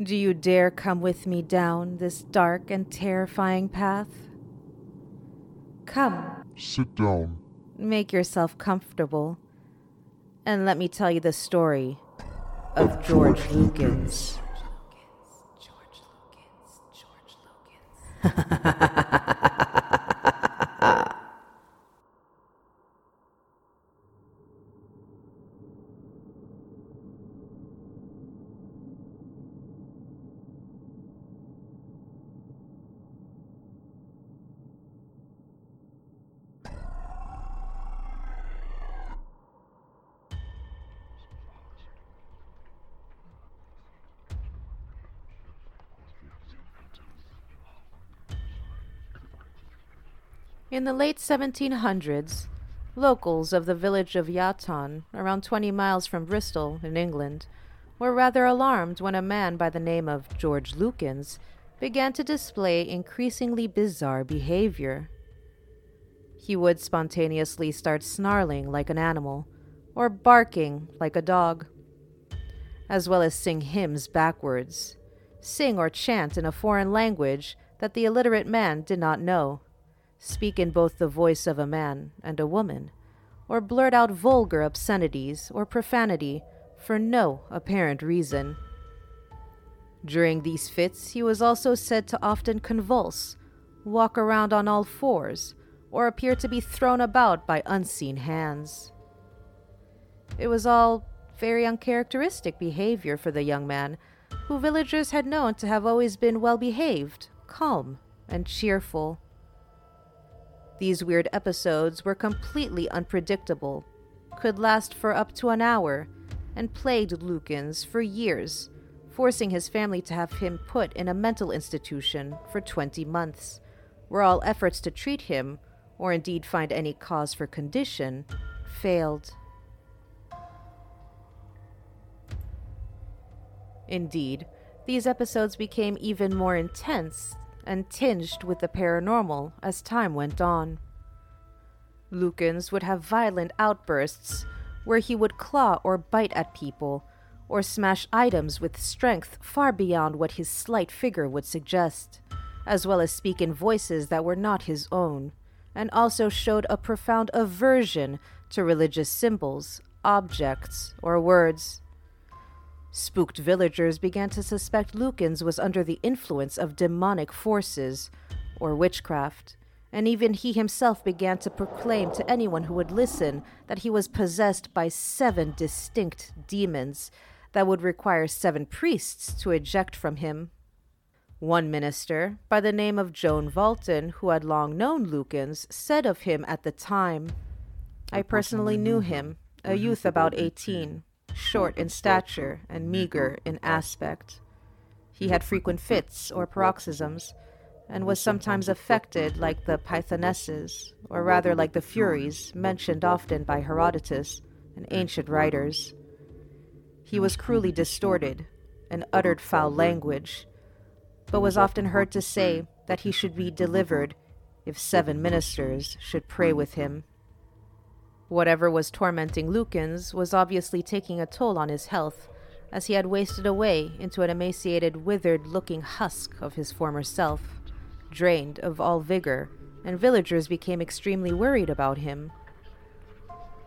Do you dare come with me down this dark and terrifying path? Come. Sit down. Make yourself comfortable. And let me tell you the story of George Lukins. George Lukins, George Lukins. In the late 1700s, locals of the village of Yatton, around 20 miles from Bristol, in England, were rather alarmed when a man by the name of George Lukins began to display increasingly bizarre behavior. He would spontaneously start snarling like an animal, or barking like a dog, as well as sing hymns backwards, sing or chant in a foreign language that the illiterate man did not know speak in both the voice of a man and a woman, or blurt out vulgar obscenities or profanity for no apparent reason. During these fits, he was also said to often convulse, walk around on all fours, or appear to be thrown about by unseen hands. It was all very uncharacteristic behavior for the young man, who villagers had known to have always been well behaved, calm, and cheerful. These weird episodes were completely unpredictable, could last for up to an hour, and plagued Lukins for years, forcing his family to have him put in a mental institution for 20 months, where all efforts to treat him, or indeed find any cause for condition, failed. Indeed, these episodes became even more intense and tinged with the paranormal as time went on. Lukins would have violent outbursts where he would claw or bite at people, or smash items with strength far beyond what his slight figure would suggest, as well as speak in voices that were not his own, and also showed a profound aversion to religious symbols, objects, or words. Spooked villagers began to suspect Lukins was under the influence of demonic forces or witchcraft, and even he himself began to proclaim to anyone who would listen that he was possessed by seven distinct demons that would require seven priests to eject from him. One minister, by the name of Joan Valton, who had long known Lukins, said of him at the time, I personally knew him, a youth about eighteen short in stature and meager in aspect. He had frequent fits or paroxysms, and was sometimes affected like the Pythonesses, or rather like the Furies mentioned often by Herodotus and ancient writers. He was cruelly distorted and uttered foul language, but was often heard to say that he should be delivered if seven ministers should pray with him. Whatever was tormenting Lukins was obviously taking a toll on his health, as he had wasted away into an emaciated, withered looking husk of his former self, drained of all vigor, and villagers became extremely worried about him.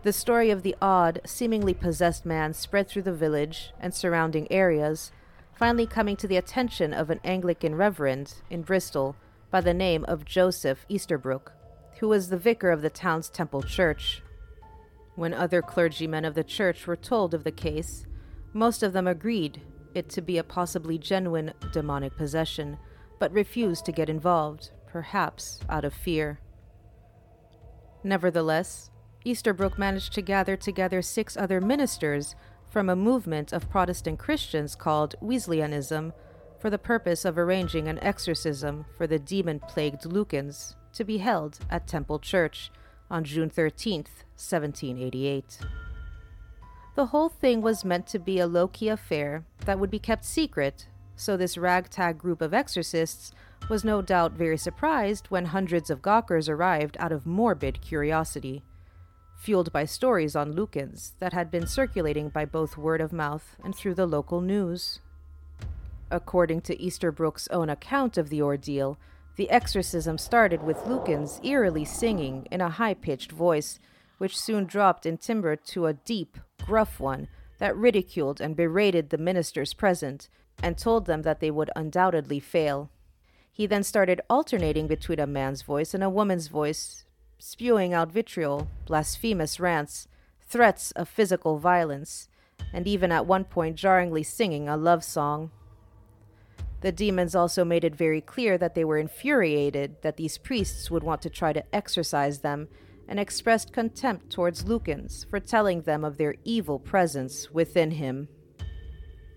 The story of the odd, seemingly possessed man spread through the village and surrounding areas, finally coming to the attention of an Anglican reverend in Bristol by the name of Joseph Easterbrook, who was the vicar of the town's temple church. When other clergymen of the church were told of the case, most of them agreed it to be a possibly genuine demonic possession, but refused to get involved, perhaps out of fear. Nevertheless, Easterbrook managed to gather together six other ministers from a movement of Protestant Christians called Wesleyanism for the purpose of arranging an exorcism for the demon plagued Lukins to be held at Temple Church on June 13th, 1788. The whole thing was meant to be a low key affair that would be kept secret, so this ragtag group of exorcists was no doubt very surprised when hundreds of gawkers arrived out of morbid curiosity, fueled by stories on Lukins that had been circulating by both word of mouth and through the local news. According to Easterbrook's own account of the ordeal, the exorcism started with Lukins eerily singing in a high pitched voice, which soon dropped in timbre to a deep, gruff one that ridiculed and berated the ministers present and told them that they would undoubtedly fail. He then started alternating between a man's voice and a woman's voice, spewing out vitriol, blasphemous rants, threats of physical violence, and even at one point jarringly singing a love song. The demons also made it very clear that they were infuriated that these priests would want to try to exorcise them and expressed contempt towards Lukins for telling them of their evil presence within him.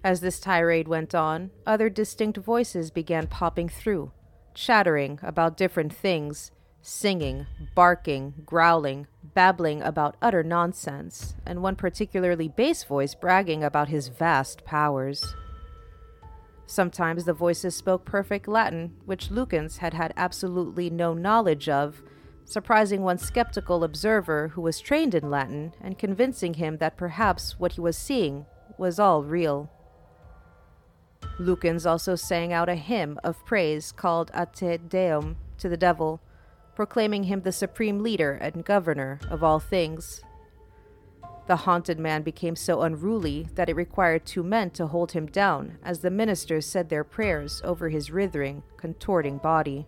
As this tirade went on, other distinct voices began popping through, chattering about different things, singing, barking, growling, babbling about utter nonsense, and one particularly bass voice bragging about his vast powers. Sometimes the voices spoke perfect Latin, which Lukins had had absolutely no knowledge of, surprising one skeptical observer who was trained in Latin and convincing him that perhaps what he was seeing was all real. Lukins also sang out a hymn of praise called A Te Deum to the devil, proclaiming him the supreme leader and governor of all things. The haunted man became so unruly that it required two men to hold him down as the ministers said their prayers over his writhing, contorting body.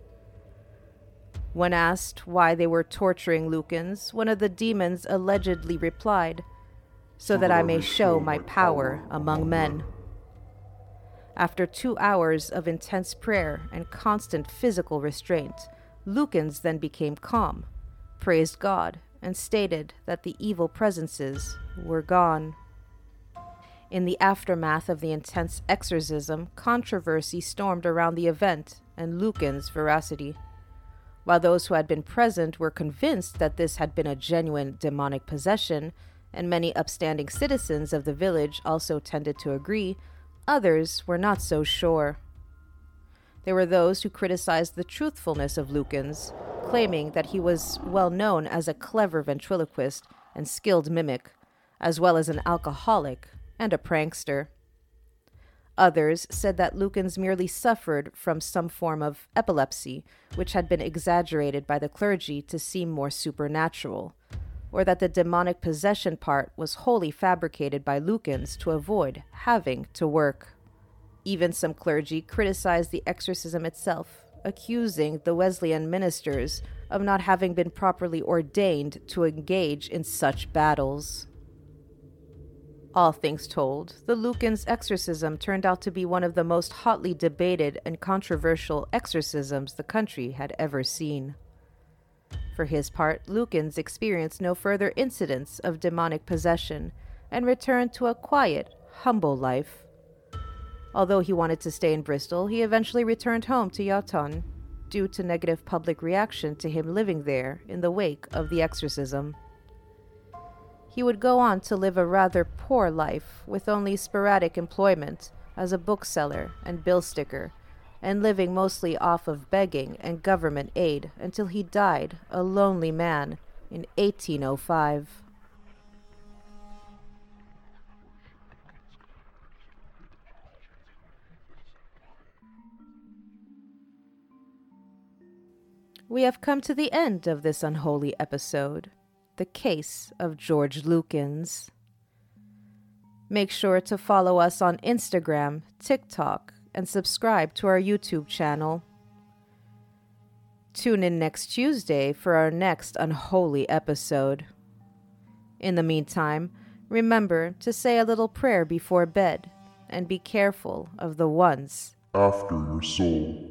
When asked why they were torturing Lukins, one of the demons allegedly replied, So that I may show my power among men. After two hours of intense prayer and constant physical restraint, Lukins then became calm, praised God, and stated that the evil presences were gone. In the aftermath of the intense exorcism, controversy stormed around the event and Lukins' veracity. While those who had been present were convinced that this had been a genuine demonic possession, and many upstanding citizens of the village also tended to agree, others were not so sure. There were those who criticized the truthfulness of Lukins, claiming that he was well known as a clever ventriloquist and skilled mimic, as well as an alcoholic and a prankster. Others said that Lukins merely suffered from some form of epilepsy, which had been exaggerated by the clergy to seem more supernatural, or that the demonic possession part was wholly fabricated by Lukins to avoid having to work. Even some clergy criticized the exorcism itself, accusing the Wesleyan ministers of not having been properly ordained to engage in such battles. All things told, the Lukins exorcism turned out to be one of the most hotly debated and controversial exorcisms the country had ever seen. For his part, Lukins experienced no further incidents of demonic possession and returned to a quiet, humble life Although he wanted to stay in Bristol, he eventually returned home to Yatton due to negative public reaction to him living there in the wake of the exorcism. He would go on to live a rather poor life with only sporadic employment as a bookseller and bill sticker, and living mostly off of begging and government aid until he died a lonely man in 1805. We have come to the end of this unholy episode the case of George Lukins. Make sure to follow us on Instagram, TikTok, and subscribe to our YouTube channel. Tune in next Tuesday for our next unholy episode. In the meantime, remember to say a little prayer before bed and be careful of the ones after your soul.